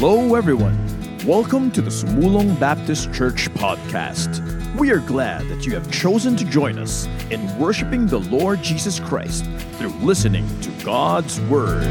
Hello, everyone. Welcome to the Sumulong Baptist Church podcast. We are glad that you have chosen to join us in worshiping the Lord Jesus Christ through listening to God's Word.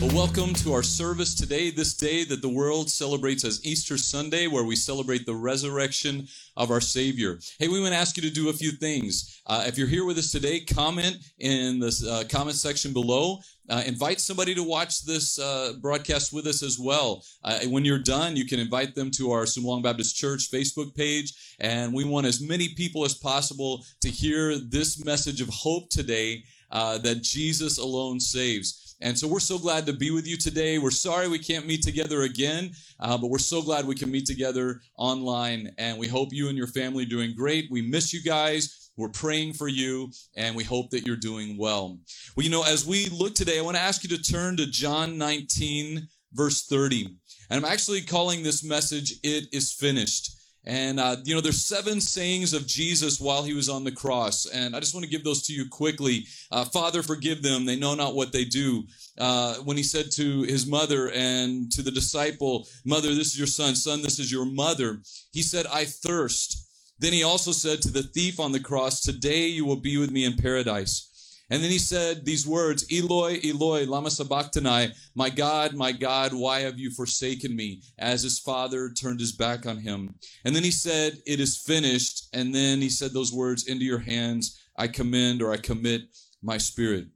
Well, welcome to our service today, this day that the world celebrates as Easter Sunday, where we celebrate the resurrection of our Savior. Hey, we want to ask you to do a few things. Uh, if you're here with us today, comment in the uh, comment section below. Uh, invite somebody to watch this uh, broadcast with us as well. Uh, when you're done, you can invite them to our Sumulong Baptist Church Facebook page, and we want as many people as possible to hear this message of hope today uh, that Jesus alone saves. And so we're so glad to be with you today. We're sorry we can't meet together again, uh, but we're so glad we can meet together online. And we hope you and your family doing great. We miss you guys. We're praying for you, and we hope that you're doing well. Well, you know, as we look today, I want to ask you to turn to John 19, verse 30. And I'm actually calling this message, It is Finished. And, uh, you know, there's seven sayings of Jesus while he was on the cross. And I just want to give those to you quickly. Uh, Father, forgive them. They know not what they do. Uh, when he said to his mother and to the disciple, Mother, this is your son. Son, this is your mother. He said, I thirst. Then he also said to the thief on the cross, Today you will be with me in paradise. And then he said these words, Eloi, Eloi, lama sabachthani, my God, my God, why have you forsaken me? As his father turned his back on him. And then he said, it is finished. And then he said those words, into your hands I commend or I commit my spirit.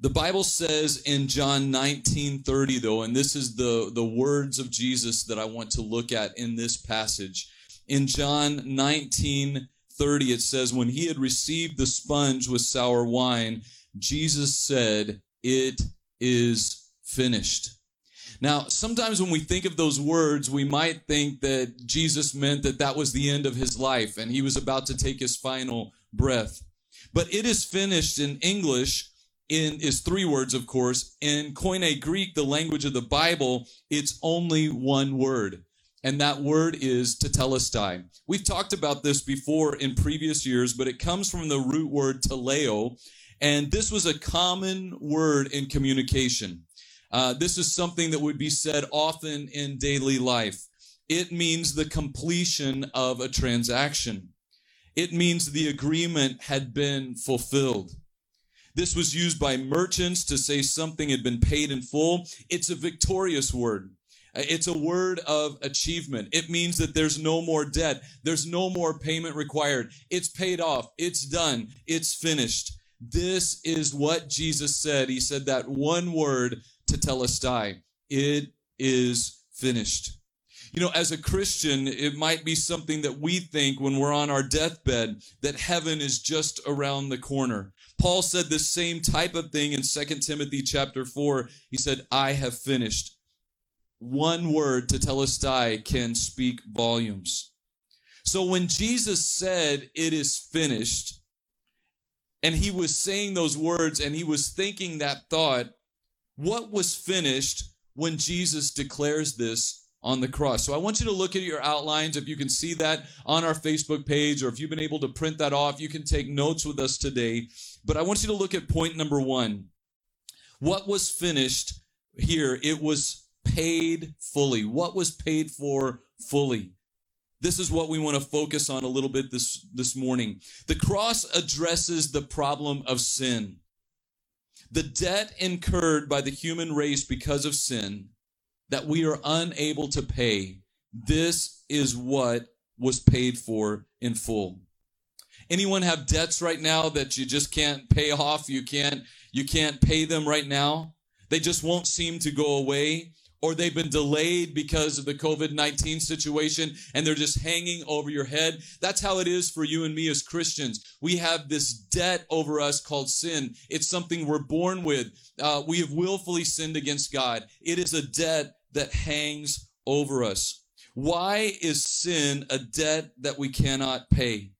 The Bible says in John 19 30, though, and this is the, the words of Jesus that I want to look at in this passage. In John 19 30, it says, When he had received the sponge with sour wine, Jesus said, It is finished. Now, sometimes when we think of those words, we might think that Jesus meant that that was the end of his life and he was about to take his final breath. But it is finished in English in is three words, of course. In Koine Greek, the language of the Bible, it's only one word and that word is tetelestai. We've talked about this before in previous years, but it comes from the root word teleo, and this was a common word in communication. Uh, this is something that would be said often in daily life. It means the completion of a transaction. It means the agreement had been fulfilled. This was used by merchants to say something had been paid in full. It's a victorious word. It's a word of achievement. It means that there's no more debt. There's no more payment required. It's paid off. It's done. It's finished. This is what Jesus said. He said that one word tetelestai. It is finished. You know, as a Christian, it might be something that we think when we're on our deathbed that heaven is just around the corner. Paul said the same type of thing in 2 Timothy chapter 4. He said, I have finished one word to tetelestai can speak volumes. So when Jesus said, It is finished, and he was saying those words and he was thinking that thought, what was finished when Jesus declares this on the cross? So I want you to look at your outlines. If you can see that on our Facebook page, or if you've been able to print that off, you can take notes with us today. But I want you to look at point number one. What was finished here? It was paid fully. What was paid for fully? This is what we want to focus on a little bit this, this morning. The cross addresses the problem of sin. The debt incurred by the human race because of sin that we are unable to pay. This is what was paid for in full. Anyone have debts right now that you just can't pay off? You can't, you can't pay them right now? They just won't seem to go away or they've been delayed because of the COVID 19 situation and they're just hanging over your head. That's how it is for you and me as Christians. We have this debt over us called sin. It's something we're born with. Uh, we have willfully sinned against God. It is a debt that hangs over us. Why is sin a debt that we cannot pay?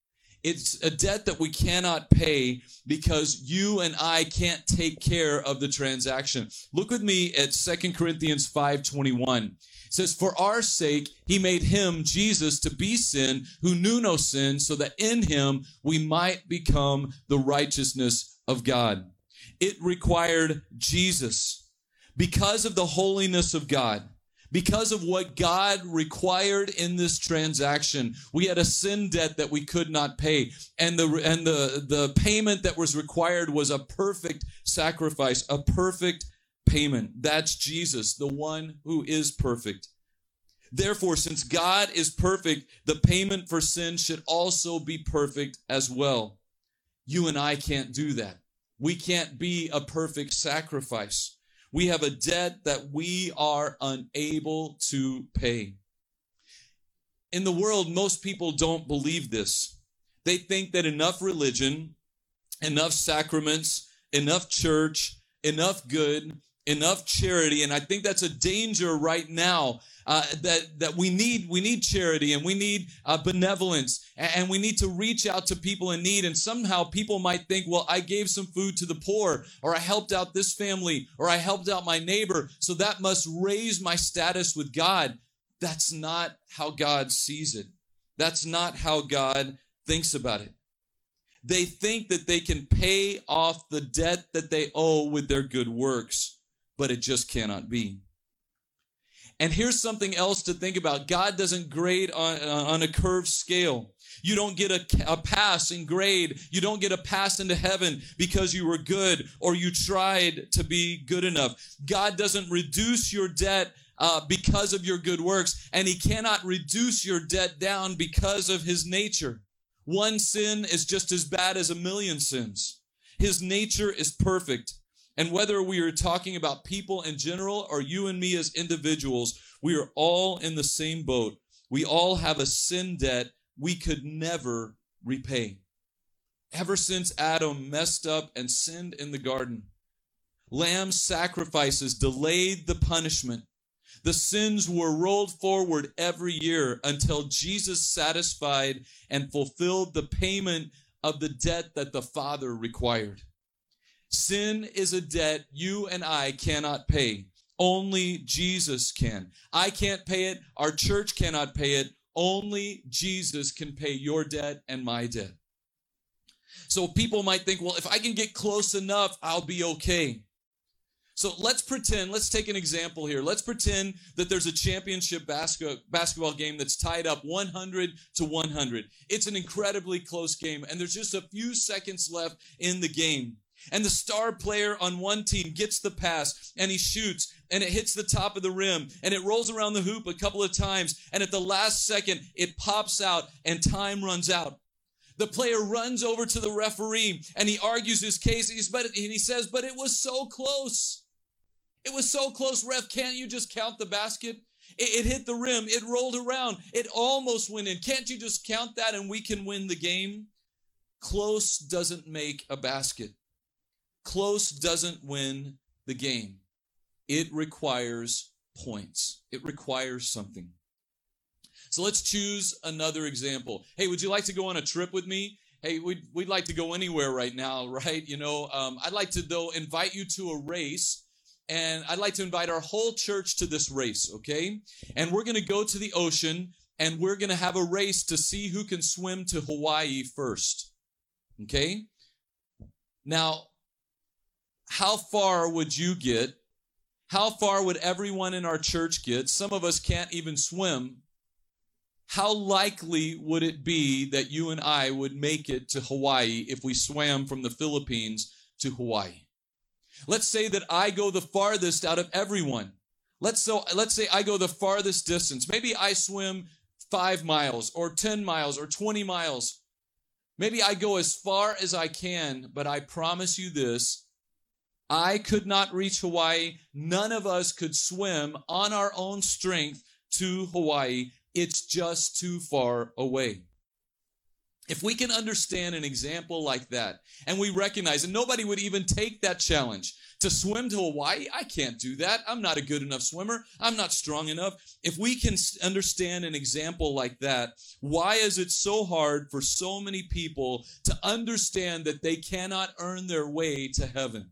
It's a debt that we cannot pay because you and I can't take care of the transaction. Look with me at Second Corinthians 5:21. It says, For our sake, he made him, Jesus, to be sin who knew no sin, so that in him we might become the righteousness of God. It required Jesus. Because of the holiness of God, because of what God required in this transaction, we had a sin debt that we could not pay. And the, and the, the payment that was required was a perfect sacrifice, a perfect payment. That's Jesus, the one who is perfect. Therefore, since God is perfect, the payment for sin should also be perfect as well. You and I can't do that. We can't be a perfect sacrifice. We have a debt that we are unable to pay. In the world, most people don't believe this. They think that enough religion, enough sacraments, enough church, enough good, enough charity, and I think that's a danger right now uh, that that we need we need charity and we need uh, benevolence and we need to reach out to people in need and somehow people might think well i gave some food to the poor or i helped out this family or i helped out my neighbor so that must raise my status with god. That's not how god sees it. That's not how god thinks about it. They think that they can pay off the debt that they owe with their good works but it just cannot be and here's something else to think about God doesn't grade on, uh, on a curved scale. You don't get a, a pass in grade. You don't get a pass into heaven because you were good or you tried to be good enough. God doesn't reduce your debt uh, because of your good works, and He cannot reduce your debt down because of His nature. One sin is just as bad as a million sins. His nature is perfect. And whether we are talking about people in general or you and me as individuals, we are all in the same boat. We all have a sin debt we could never repay. Ever since Adam messed up and sinned in the garden, lamb sacrifices delayed the punishment. The sins were rolled forward every year until Jesus satisfied and fulfilled the payment of the debt that the Father required. Sin is a debt you and I cannot pay. Only Jesus can. I can't pay it. Our church cannot pay it. Only Jesus can pay your debt and my debt. So people might think, well, if I can get close enough, I'll be okay. So let's pretend, let's take an example here. Let's pretend that there's a championship basket, basketball game that's tied up 100 to 100. It's an incredibly close game, and there's just a few seconds left in the game. And the star player on one team gets the pass and he shoots and it hits the top of the rim and it rolls around the hoop a couple of times. And at the last second, it pops out and time runs out. The player runs over to the referee and he argues his case. And he says, but it was so close. It was so close, ref. Can't you just count the basket? It, it hit the rim. It rolled around. It almost went in. Can't you just count that and we can win the game? Close doesn't make a basket. Close doesn't win the game. It requires points. It requires something. So let's choose another example. Hey, would you like to go on a trip with me? Hey, we'd, we'd like to go anywhere right now, right? You know, um, I'd like to, though, invite you to a race and I'd like to invite our whole church to this race, okay? And we're going to go to the ocean and we're going to have a race to see who can swim to Hawaii first, okay? Now, how far would you get? How far would everyone in our church get? Some of us can't even swim. How likely would it be that you and I would make it to Hawaii if we swam from the Philippines to Hawaii? Let's say that I go the farthest out of everyone. Let's so let's say I go the farthest distance. Maybe I swim 5 miles or 10 miles or 20 miles. Maybe I go as far as I can, but I promise you this, I could not reach Hawaii. None of us could swim on our own strength to Hawaii. It's just too far away. If we can understand an example like that, and we recognize, and nobody would even take that challenge to swim to Hawaii, I can't do that. I'm not a good enough swimmer. I'm not strong enough. If we can understand an example like that, why is it so hard for so many people to understand that they cannot earn their way to heaven?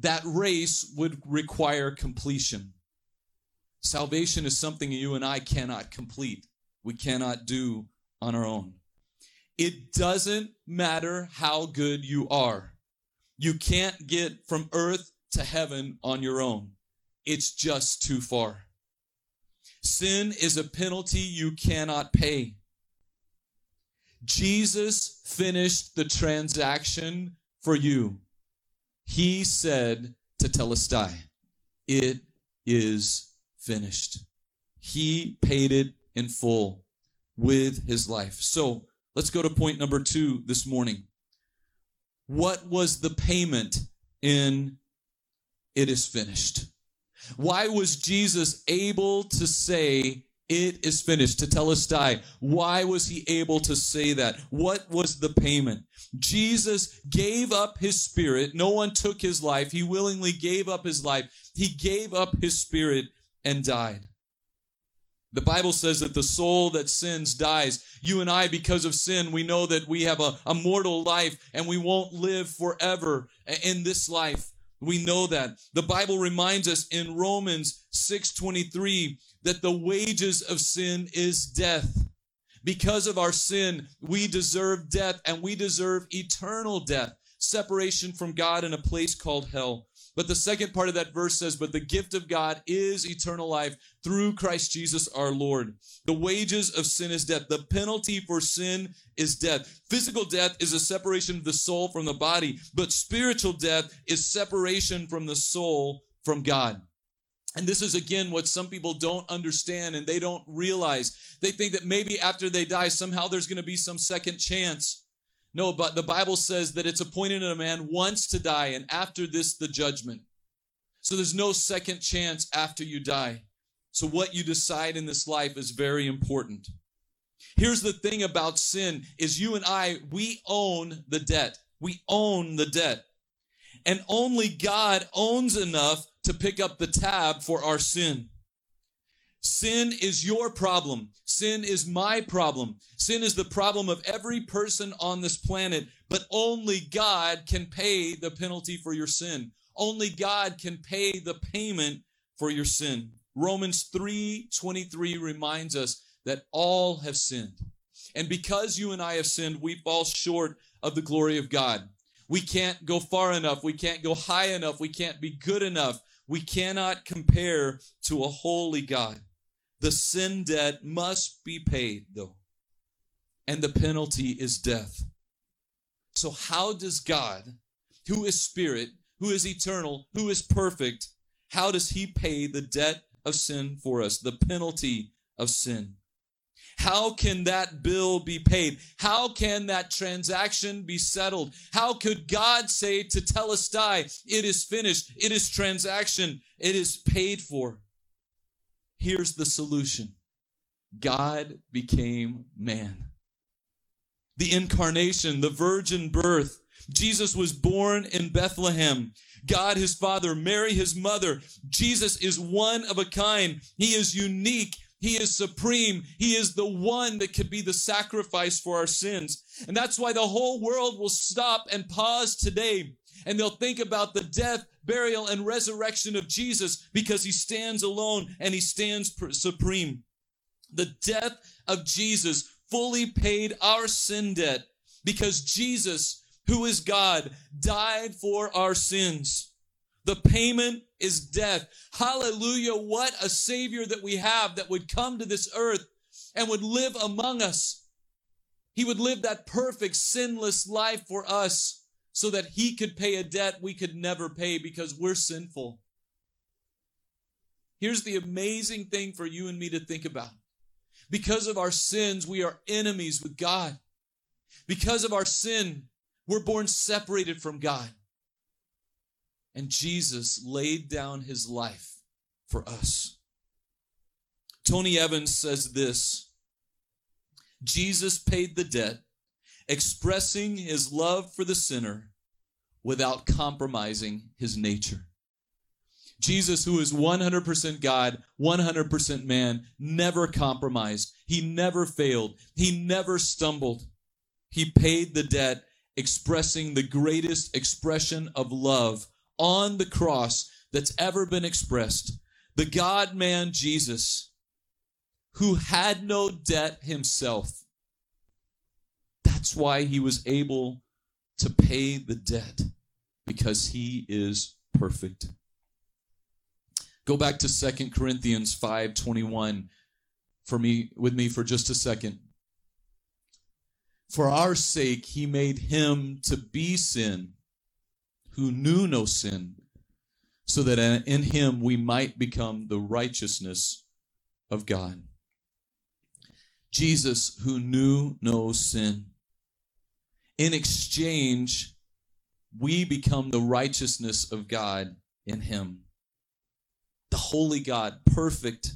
That race would require completion. Salvation is something you and I cannot complete. We cannot do on our own. It doesn't matter how good you are. You can't get from earth to heaven on your own. It's just too far. Sin is a penalty you cannot pay. Jesus finished the transaction for you. He said tetelestai, It is finished. He paid it in full with his life. So let's go to point number two this morning. What was the payment in It is finished? Why was Jesus able to say, It is finished, tetelestai? Why was he able to say that? What was the payment? Jesus gave up his spirit. No one took his life. He willingly gave up his life. He gave up his spirit and died. The Bible says that the soul that sins dies. You and I, because of sin, we know that we have a, a mortal life and we won't live forever in this life. We know that. The Bible reminds us in Romans 6:23 that the wages of sin is death. Because of our sin, we deserve death and we deserve eternal death, separation from God in a place called hell. But the second part of that verse says, But the gift of God is eternal life through Christ Jesus our Lord. The wages of sin is death. The penalty for sin is death. Physical death is a separation of the soul from the body, but spiritual death is separation from the soul from God. And this is again what some people don't understand and they don't realize. They think that maybe after they die, somehow there's going to be some second chance. No, but the Bible says that it's appointed a man once to die, and after this, the judgment. So there's no second chance after you die. So what you decide in this life is very important. Here's the thing about sin is you and I, we own the debt. We own the debt. And only God owns enough to pick up the tab for our sin. Sin is your problem. Sin is my problem. Sin is the problem of every person on this planet, but only God can pay the penalty for your sin. Only God can pay the payment for your sin. Romans 3:23 reminds us that all have sinned. And because you and I have sinned, we fall short of the glory of God. We can't go far enough. We can't go high enough. We can't be good enough. We cannot compare to a holy God. The sin debt must be paid, though, and the penalty is death. So, how does God, who is spirit, who is eternal, who is perfect, how does he pay the debt of sin for us, the penalty of sin? How can that bill be paid? How can that transaction be settled? How could God say tetelestai, it is finished, it is transaction, it is paid for? Here's the solution God became man. The incarnation, the virgin birth. Jesus was born in Bethlehem. God, his father, Mary, his mother. Jesus is one of a kind. He is unique. He is supreme. He is the one that could be the sacrifice for our sins. And that's why the whole world will stop and pause today and they'll think about the death, burial, and resurrection of Jesus because he stands alone and he stands supreme. The death of Jesus fully paid our sin debt because Jesus, who is God, died for our sins. The payment is death. Hallelujah. What a savior that we have that would come to this earth and would live among us. He would live that perfect, sinless life for us so that he could pay a debt we could never pay because we're sinful. Here's the amazing thing for you and me to think about. Because of our sins, we are enemies with God. Because of our sin, we're born separated from God. And Jesus laid down his life for us. Tony Evans says this Jesus paid the debt expressing his love for the sinner without compromising his nature. Jesus, who is 100% God, 100% man, never compromised. He never failed. He never stumbled. He paid the debt, expressing the greatest expression of love on the cross that's ever been expressed. The God man Jesus, who had no debt himself, that's why he was able to pay the debt because he is perfect. Go back to Second Corinthians 5:21 for me with me for just a second. For our sake he made him to be sin who knew no sin so that in him we might become the righteousness of God. Jesus who knew no sin. In exchange we become the righteousness of God in him. The holy God, perfect.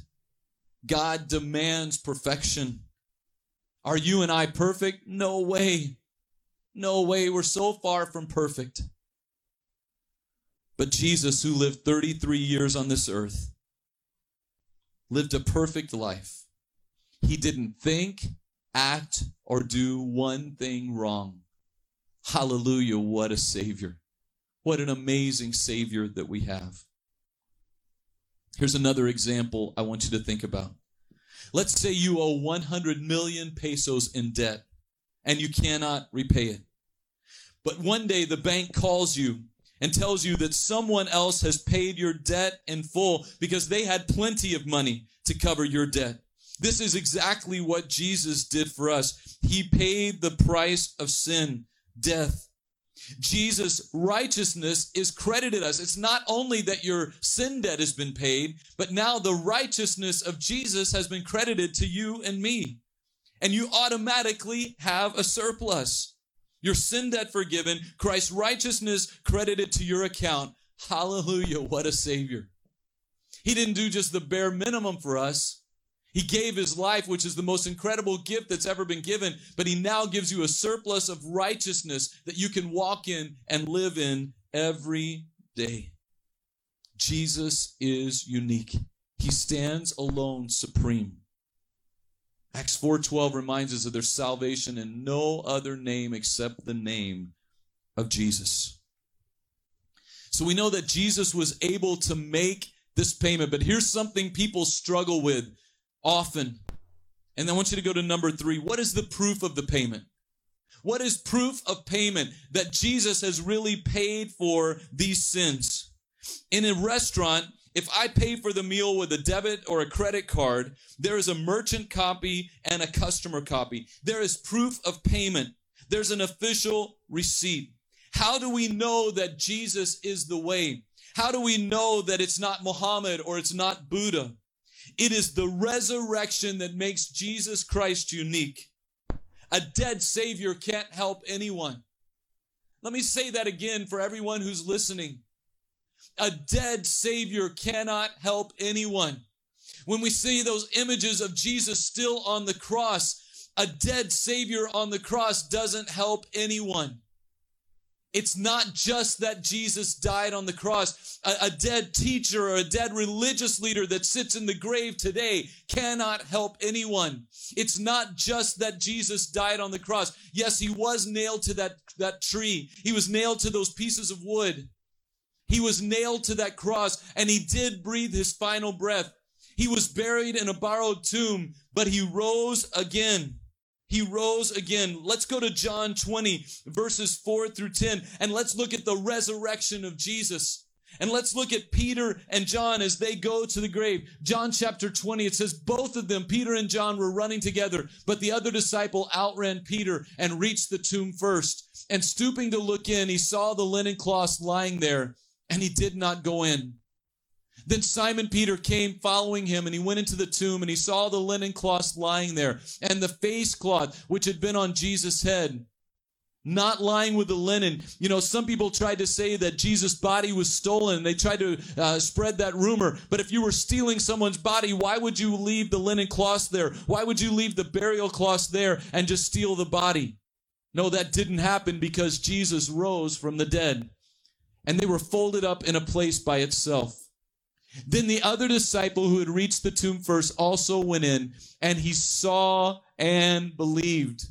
God demands perfection. Are you and I perfect? No way. No way. We're so far from perfect. But Jesus, who lived 33 years on this earth, lived a perfect life. He didn't think, act, or do one thing wrong. Hallelujah, what a Savior. What an amazing Savior that we have. Here's another example I want you to think about. Let's say you owe 100 million pesos in debt and you cannot repay it. But one day the bank calls you and tells you that someone else has paid your debt in full because they had plenty of money to cover your debt. This is exactly what Jesus did for us. He paid the price of sin death. Jesus' righteousness is credited us. It's not only that your sin debt has been paid, but now the righteousness of Jesus has been credited to you and me. And you automatically have a surplus. Your sin debt forgiven, Christ's righteousness credited to your account. Hallelujah, what a Savior. He didn't do just the bare minimum for us. He gave his life, which is the most incredible gift that's ever been given, but he now gives you a surplus of righteousness that you can walk in and live in every day. Jesus is unique. He stands alone supreme. Acts 4:12 reminds us of their salvation in no other name except the name of Jesus. So we know that Jesus was able to make this payment, but here's something people struggle with often. And I want you to go to number three. What is the proof of the payment? What is proof of payment that Jesus has really paid for these sins? In a restaurant, if I pay for the meal with a debit or a credit card, there is a merchant copy and a customer copy. There is proof of payment. There's an official receipt. How do we know that Jesus is the way? How do we know that it's not Muhammad or it's not Buddha? It is the resurrection that makes Jesus Christ unique. A dead Savior can't help anyone. Let me say that again for everyone who's listening. A dead Savior cannot help anyone. When we see those images of Jesus still on the cross, a dead Savior on the cross doesn't help anyone. It's not just that Jesus died on the cross. A, a, dead teacher or a dead religious leader that sits in the grave today cannot help anyone. It's not just that Jesus died on the cross. Yes, he was nailed to that, that tree. He was nailed to those pieces of wood. He was nailed to that cross and he did breathe his final breath. He was buried in a borrowed tomb, but he rose again. He rose again. Let's go to John 20, verses 4 through 10, and let's look at the resurrection of Jesus. And let's look at Peter and John as they go to the grave. John chapter 20, it says, both of them, Peter and John, were running together, but the other disciple outran Peter and reached the tomb first. And stooping to look in, he saw the linen cloths lying there, and he did not go in. Then Simon Peter came following him, and he went into the tomb, and he saw the linen cloths lying there, and the face cloth which had been on Jesus' head. Not lying with the linen. You know, some people tried to say that Jesus' body was stolen. They tried to uh, spread that rumor. But if you were stealing someone's body, why would you leave the linen cloth there? Why would you leave the burial cloth there and just steal the body? No, that didn't happen because Jesus rose from the dead. And they were folded up in a place by itself. Then the other disciple who had reached the tomb first also went in, and he saw and believed.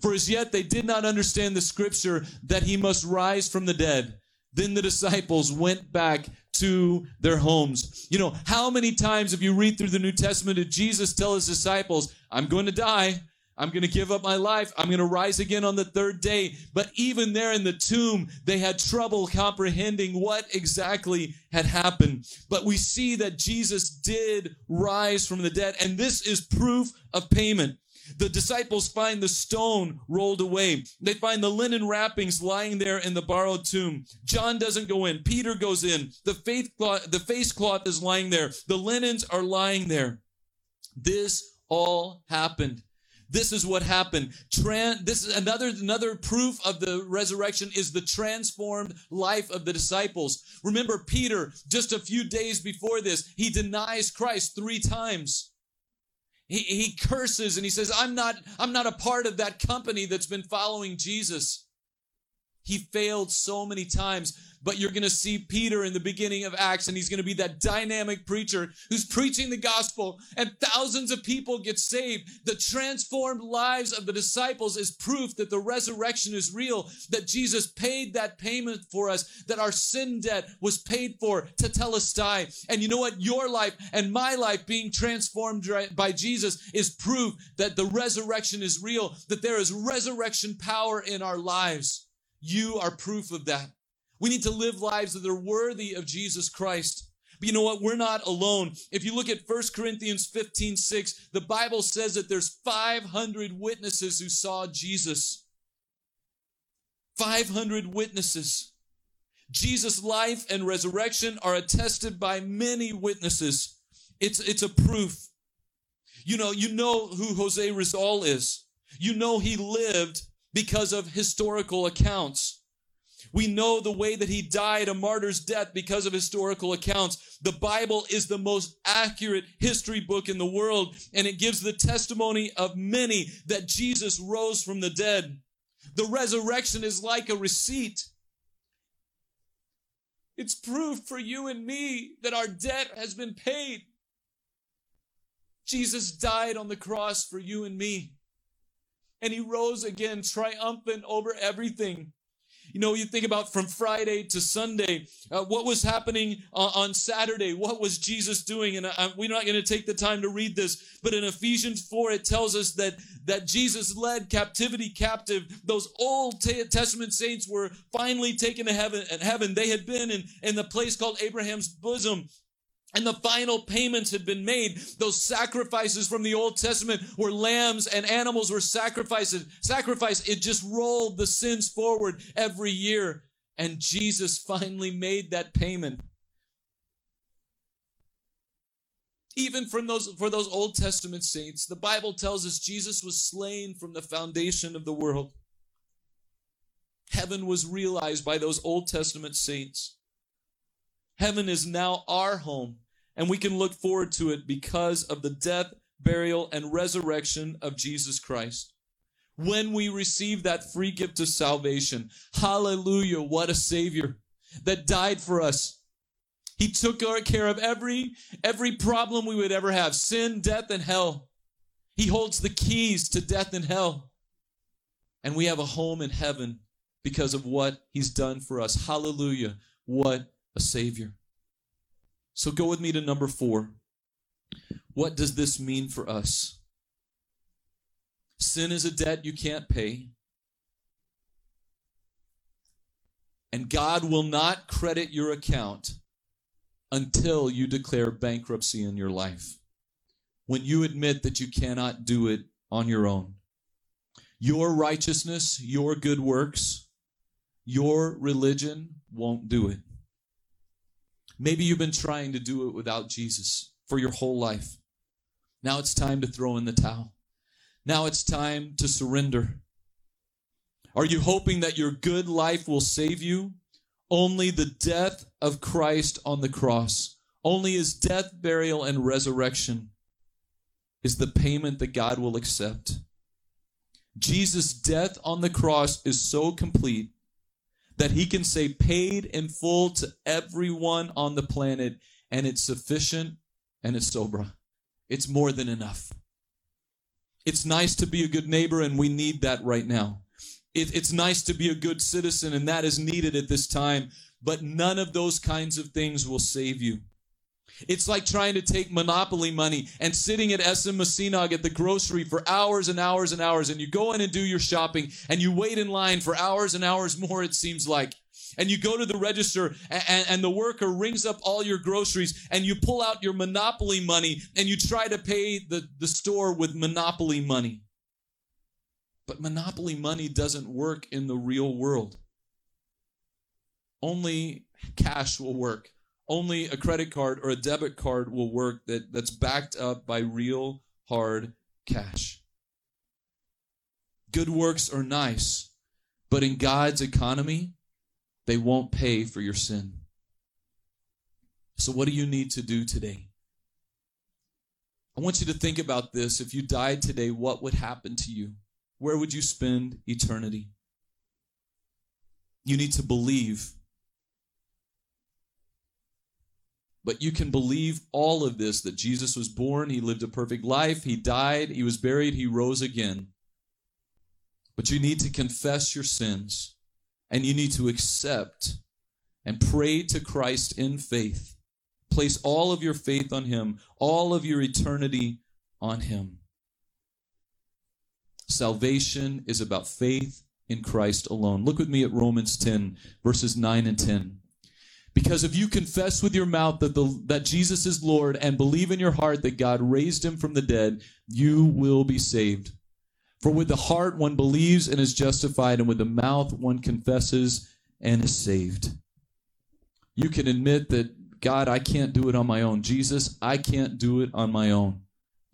For as yet they did not understand the scripture that he must rise from the dead. Then the disciples went back to their homes. You know, how many times have you read through the New Testament did Jesus tell his disciples, I'm going to die. I'm going to give up my life. I'm going to rise again on the third day. But even there in the tomb, they had trouble comprehending what exactly had happened. But we see that Jesus did rise from the dead. And this is proof of payment. The disciples find the stone rolled away. They find the linen wrappings lying there in the borrowed tomb. John doesn't go in. Peter goes in. The faith cloth, the face cloth is lying there. The linens are lying there. This all happened. This is what happened. Tran- this is another another proof of the resurrection is the transformed life of the disciples. Remember Peter just a few days before this, he denies Christ 3 times. He, he curses and he says, I'm not, I'm not a part of that company that's been following Jesus. He failed so many times but you're going to see Peter in the beginning of Acts, and he's going to be that dynamic preacher who's preaching the gospel, and thousands of people get saved. The transformed lives of the disciples is proof that the resurrection is real, that Jesus paid that payment for us, that our sin debt was paid for to tetelestai. And you know what? Your life and my life being transformed by Jesus is proof that the resurrection is real, that there is resurrection power in our lives. You are proof of that. We need to live lives that are worthy of Jesus Christ. But you know what? We're not alone. If you look at 1 Corinthians 15, 6, the Bible says that there's 500 witnesses who saw Jesus. 500 witnesses. Jesus' life and resurrection are attested by many witnesses. It's, it's a proof. You know, you know who Jose Rizal is. You know he lived because of historical accounts. We know the way that he died a martyr's death because of historical accounts. The Bible is the most accurate history book in the world, and it gives the testimony of many that Jesus rose from the dead. The resurrection is like a receipt. It's proof for you and me that our debt has been paid. Jesus died on the cross for you and me. And he rose again triumphant over everything. You know, you think about from Friday to Sunday, uh, what was happening uh, on Saturday? What was Jesus doing? And I, we're not going to take the time to read this, but in Ephesians 4, it tells us that, that Jesus led captivity captive. Those Old Testament saints were finally taken to heaven. and heaven. They had been in, in the place called Abraham's bosom and the final payments had been made. Those sacrifices from the Old Testament where lambs and animals were sacrificed. Sacrifice, it just rolled the sins forward every year. And Jesus finally made that payment. Even from those, for those Old Testament saints, the Bible tells us Jesus was slain from the foundation of the world. Heaven was realized by those Old Testament saints. Heaven is now our home and we can look forward to it because of the death, burial, and resurrection of Jesus Christ. When we receive that free gift of salvation, hallelujah, what a Savior that died for us. He took care of every, every problem we would ever have sin, death, and hell. He holds the keys to death and hell. And we have a home in heaven because of what He's done for us. Hallelujah, what a Savior. So go with me to number four. What does this mean for us? Sin is a debt you can't pay. And God will not credit your account until you declare bankruptcy in your life. When you admit that you cannot do it on your own. Your righteousness, your good works, your religion won't do it. Maybe you've been trying to do it without Jesus for your whole life. Now it's time to throw in the towel. Now it's time to surrender. Are you hoping that your good life will save you? Only the death of Christ on the cross, only his death, burial, and resurrection is the payment that God will accept. Jesus' death on the cross is so complete that he can say paid in full to everyone on the planet, and it's sufficient and it's sobra. It's more than enough. It's nice to be a good neighbor, and we need that right now. It, it's nice to be a good citizen, and that is needed at this time, but none of those kinds of things will save you. It's like trying to take monopoly money and sitting at SM Masinag at the grocery for hours and hours and hours. And you go in and do your shopping and you wait in line for hours and hours more, it seems like. And you go to the register and, and, the worker rings up all your groceries and you pull out your monopoly money and you try to pay the, the store with monopoly money. But monopoly money doesn't work in the real world. Only cash will work only a credit card or a debit card will work that, that's backed up by real hard cash. Good works are nice, but in God's economy, they won't pay for your sin. So, what do you need to do today? I want you to think about this. If you died today, what would happen to you? Where would you spend eternity? You need to believe But you can believe all of this that Jesus was born, he lived a perfect life, he died, he was buried, he rose again. But you need to confess your sins and you need to accept and pray to Christ in faith. Place all of your faith on him, all of your eternity on him. Salvation is about faith in Christ alone. Look with me at Romans 10, verses 9 and 10. Because if you confess with your mouth that, the, that Jesus is Lord and believe in your heart that God raised him from the dead, you will be saved. For with the heart one believes and is justified, and with the mouth one confesses and is saved. You can admit that, God, I can't do it on my own. Jesus, I can't do it on my own.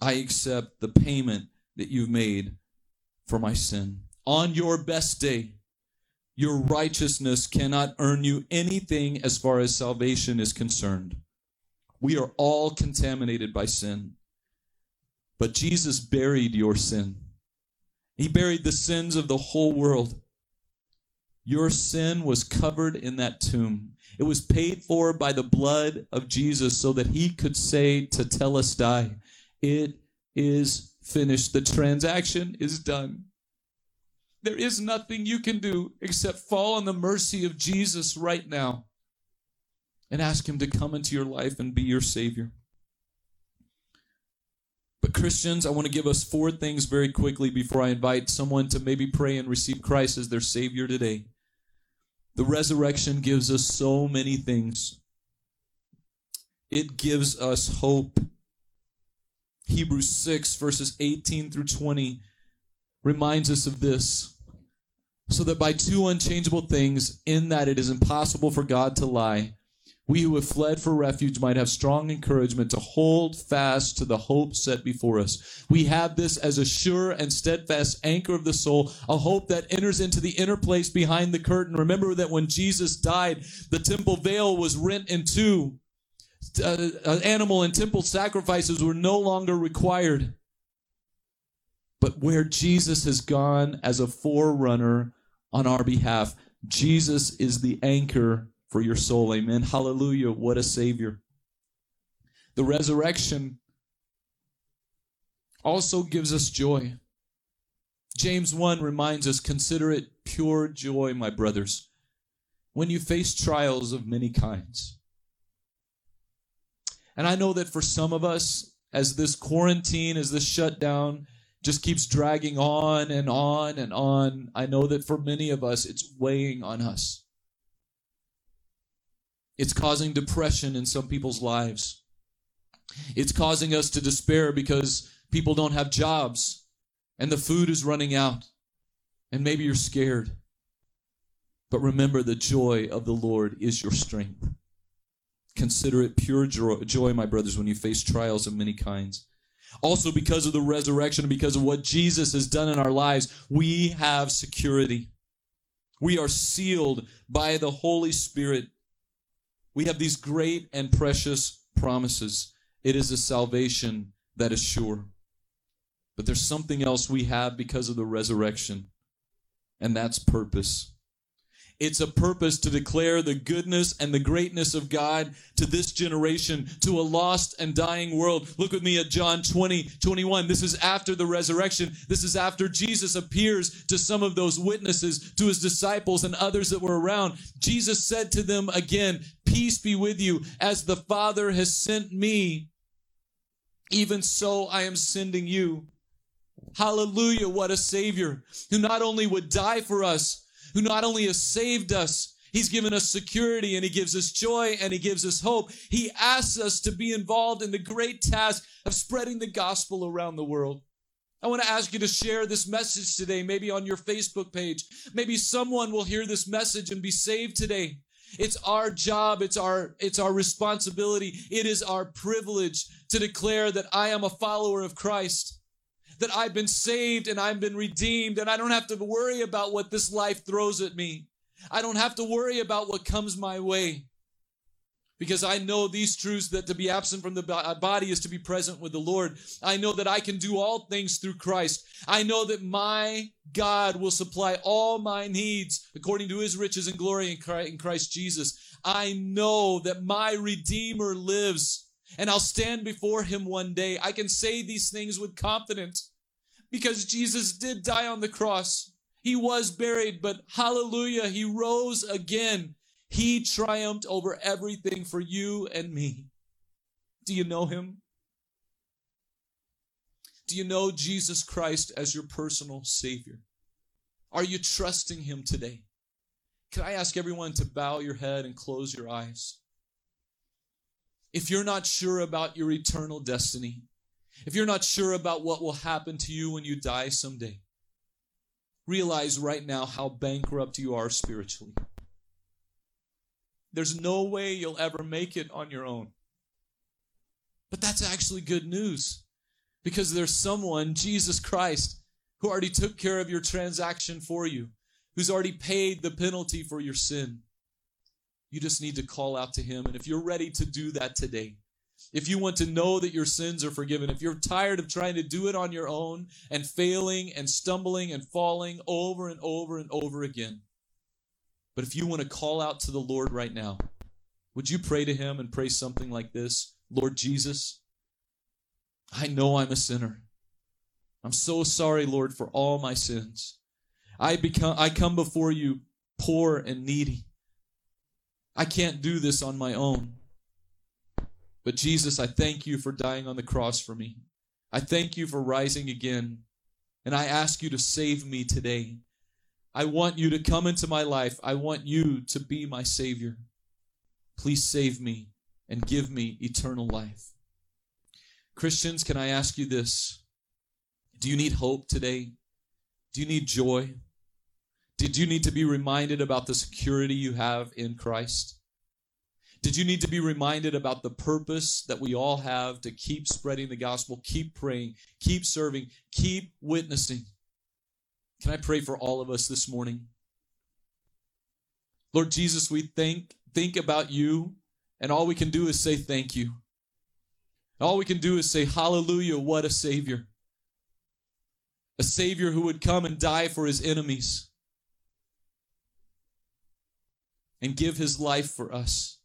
I accept the payment that you've made for my sin. On your best day, your righteousness cannot earn you anything as far as salvation is concerned. We are all contaminated by sin. But Jesus buried your sin. He buried the sins of the whole world. Your sin was covered in that tomb. It was paid for by the blood of Jesus so that he could say tetelestai. It is finished. The transaction is done. There is nothing you can do except fall on the mercy of Jesus right now and ask Him to come into your life and be your Savior. But, Christians, I want to give us four things very quickly before I invite someone to maybe pray and receive Christ as their Savior today. The resurrection gives us so many things, it gives us hope. Hebrews 6, verses 18 through 20 reminds us of this. So that by two unchangeable things, in that it is impossible for God to lie, we who have fled for refuge might have strong encouragement to hold fast to the hope set before us. We have this as a sure and steadfast anchor of the soul, a hope that enters into the inner place behind the curtain. Remember that when Jesus died, the temple veil was rent in two. Uh, animal and temple sacrifices were no longer required. But where Jesus has gone as a forerunner on our behalf, Jesus is the anchor for your soul. Amen. Hallelujah. What a Savior. The resurrection also gives us joy. James 1 reminds us consider it pure joy, my brothers, when you face trials of many kinds. And I know that for some of us, as this quarantine, as this shutdown, just keeps dragging on and on and on. I know that for many of us, it's weighing on us. It's causing depression in some people's lives. It's causing us to despair because people don't have jobs and the food is running out. And maybe you're scared. But remember, the joy of the Lord is your strength. Consider it pure joy, my brothers, when you face trials of many kinds also, because of the resurrection and because of what Jesus has done in our lives, we have security. We are sealed by the Holy Spirit. We have these great and precious promises. It is a salvation that is sure. But there's something else we have because of the resurrection, and that's purpose. It's a purpose to declare the goodness and the greatness of God to this generation, to a lost and dying world. Look with me at John 20, 21. This is after the resurrection. This is after Jesus appears to some of those witnesses, to his disciples and others that were around. Jesus said to them again, Peace be with you. As the Father has sent me, even so I am sending you. Hallelujah. What a Savior who not only would die for us, who not only has saved us, He's given us security and He gives us joy and He gives us hope. He asks us to be involved in the great task of spreading the gospel around the world. I want to ask you to share this message today, maybe on your Facebook page. Maybe someone will hear this message and be saved today. It's our job. It's our, it's our responsibility. It is our privilege to declare that I am a follower of Christ, that I've been saved and I've been redeemed and I don't have to worry about what this life throws at me. I don't have to worry about what comes my way because I know these truths that to be absent from the uh, body is to be present with the Lord. I know that I can do all things through Christ. I know that my God will supply all my needs according to his riches and glory in Christ Jesus. I know that my Redeemer lives and I'll stand before him one day. I can say these things with confidence because Jesus did die on the cross. He was buried, but hallelujah, he rose again. He triumphed over everything for you and me. Do you know him? Do you know Jesus Christ as your personal Savior? Are you trusting Him today? Can I ask everyone to bow your head and close your eyes? If you're not sure about your eternal destiny, if you're not sure about what will happen to you when you die someday, realize right now how bankrupt you are spiritually. There's no way you'll ever make it on your own. But that's actually good news because there's someone, Jesus Christ, who already took care of your transaction for you, who's already paid the penalty for your sin. You just need to call out to him. And if you're ready to do that today, if you want to know that your sins are forgiven, if you're tired of trying to do it on your own and failing and stumbling and falling over and over and over again, but if you want to call out to the Lord right now, would you pray to Him and pray something like this Lord Jesus, I know I'm a sinner. I'm so sorry, Lord, for all my sins. I become I come before you poor and needy. I can't do this on my own. But Jesus, I thank you for dying on the cross for me. I thank you for rising again. And I ask you to save me today. I want you to come into my life. I want you to be my Savior. Please save me and give me eternal life. Christians, can I ask you this? Do you need hope today? Do you need joy? Did you need to be reminded about the security you have in Christ? Did you need to be reminded about the purpose that we all have to keep spreading the gospel, keep praying, keep serving, keep witnessing? Can I pray for all of us this morning? Lord Jesus, we think think about you, and all we can do is say thank you. All we can do is say, Hallelujah, what a Savior. A Savior who would come and die for his enemies and give his life for us.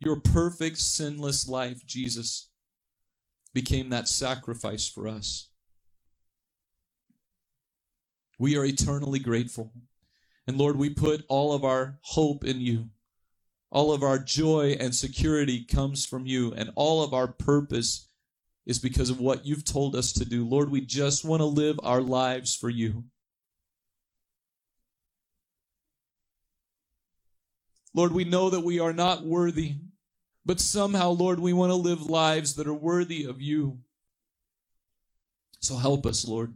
Your perfect, sinless life, Jesus, became that sacrifice for us. We are eternally grateful. And Lord, we put all of our hope in you. All of our joy and security comes from you, and all of our purpose is because of what you've told us to do. Lord, we just want to live our lives for you. Lord, we know that we are not worthy, but somehow, Lord, we want to live lives that are worthy of you. So help us, Lord.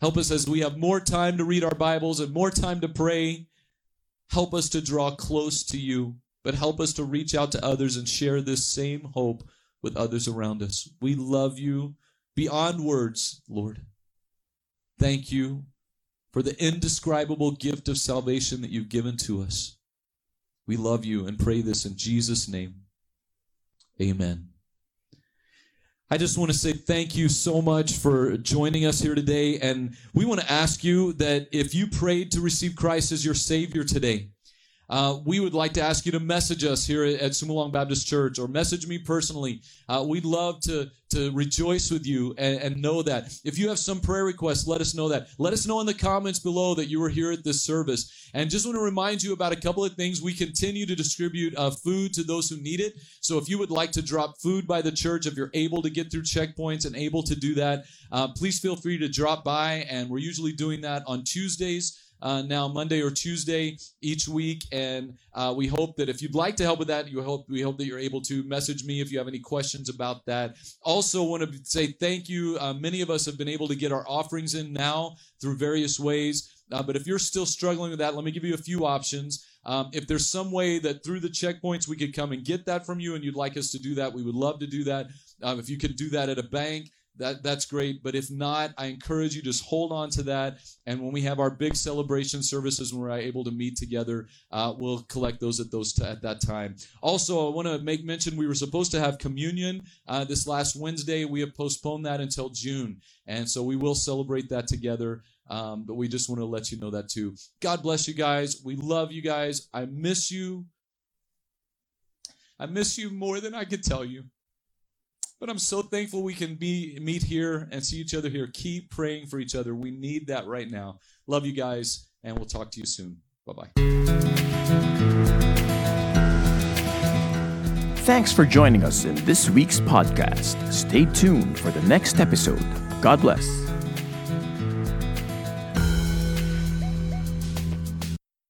Help us as we have more time to read our Bibles and more time to pray. Help us to draw close to you, but help us to reach out to others and share this same hope with others around us. We love you beyond words, Lord. Thank you for the indescribable gift of salvation that you've given to us. We love you and pray this in Jesus' name. Amen. I just want to say thank you so much for joining us here today. And we want to ask you that if you prayed to receive Christ as your Savior today, uh, we would like to ask you to message us here at Sumulong Baptist Church or message me personally. Uh, we'd love to, to rejoice with you and, and, know that. If you have some prayer requests, let us know that. Let us know in the comments below that you were here at this service. And just want to remind you about a couple of things. We continue to distribute uh, food to those who need it. So if you would like to drop food by the church, if you're able to get through checkpoints and able to do that, uh, please feel free to drop by. And we're usually doing that on Tuesdays uh, now Monday or Tuesday each week, and uh, we hope that if you'd like to help with that, you hope we hope that you're able to message me if you have any questions about that. Also, want to say thank you. Uh, many of us have been able to get our offerings in now through various ways. Uh, but if you're still struggling with that, let me give you a few options. Um, if there's some way that through the checkpoints we could come and get that from you and you'd like us to do that, we would love to do that. Um, if you could do that at a bank, that that's great. But if not, I encourage you just hold on to that. And when we have our big celebration services, when we're able to meet together, uh, we'll collect those at those t- at that time. Also, I want to make mention we were supposed to have communion uh, this last Wednesday. We have postponed that until June, and so we will celebrate that together. Um, but we just want to let you know that too. God bless you guys. We love you guys. I miss you. I miss you more than I could tell you. But I'm so thankful we can be meet here and see each other here. Keep praying for each other. We need that right now. Love you guys, and we'll talk to you soon. Bye bye. Thanks for joining us in this week's podcast. Stay tuned for the next episode. God bless.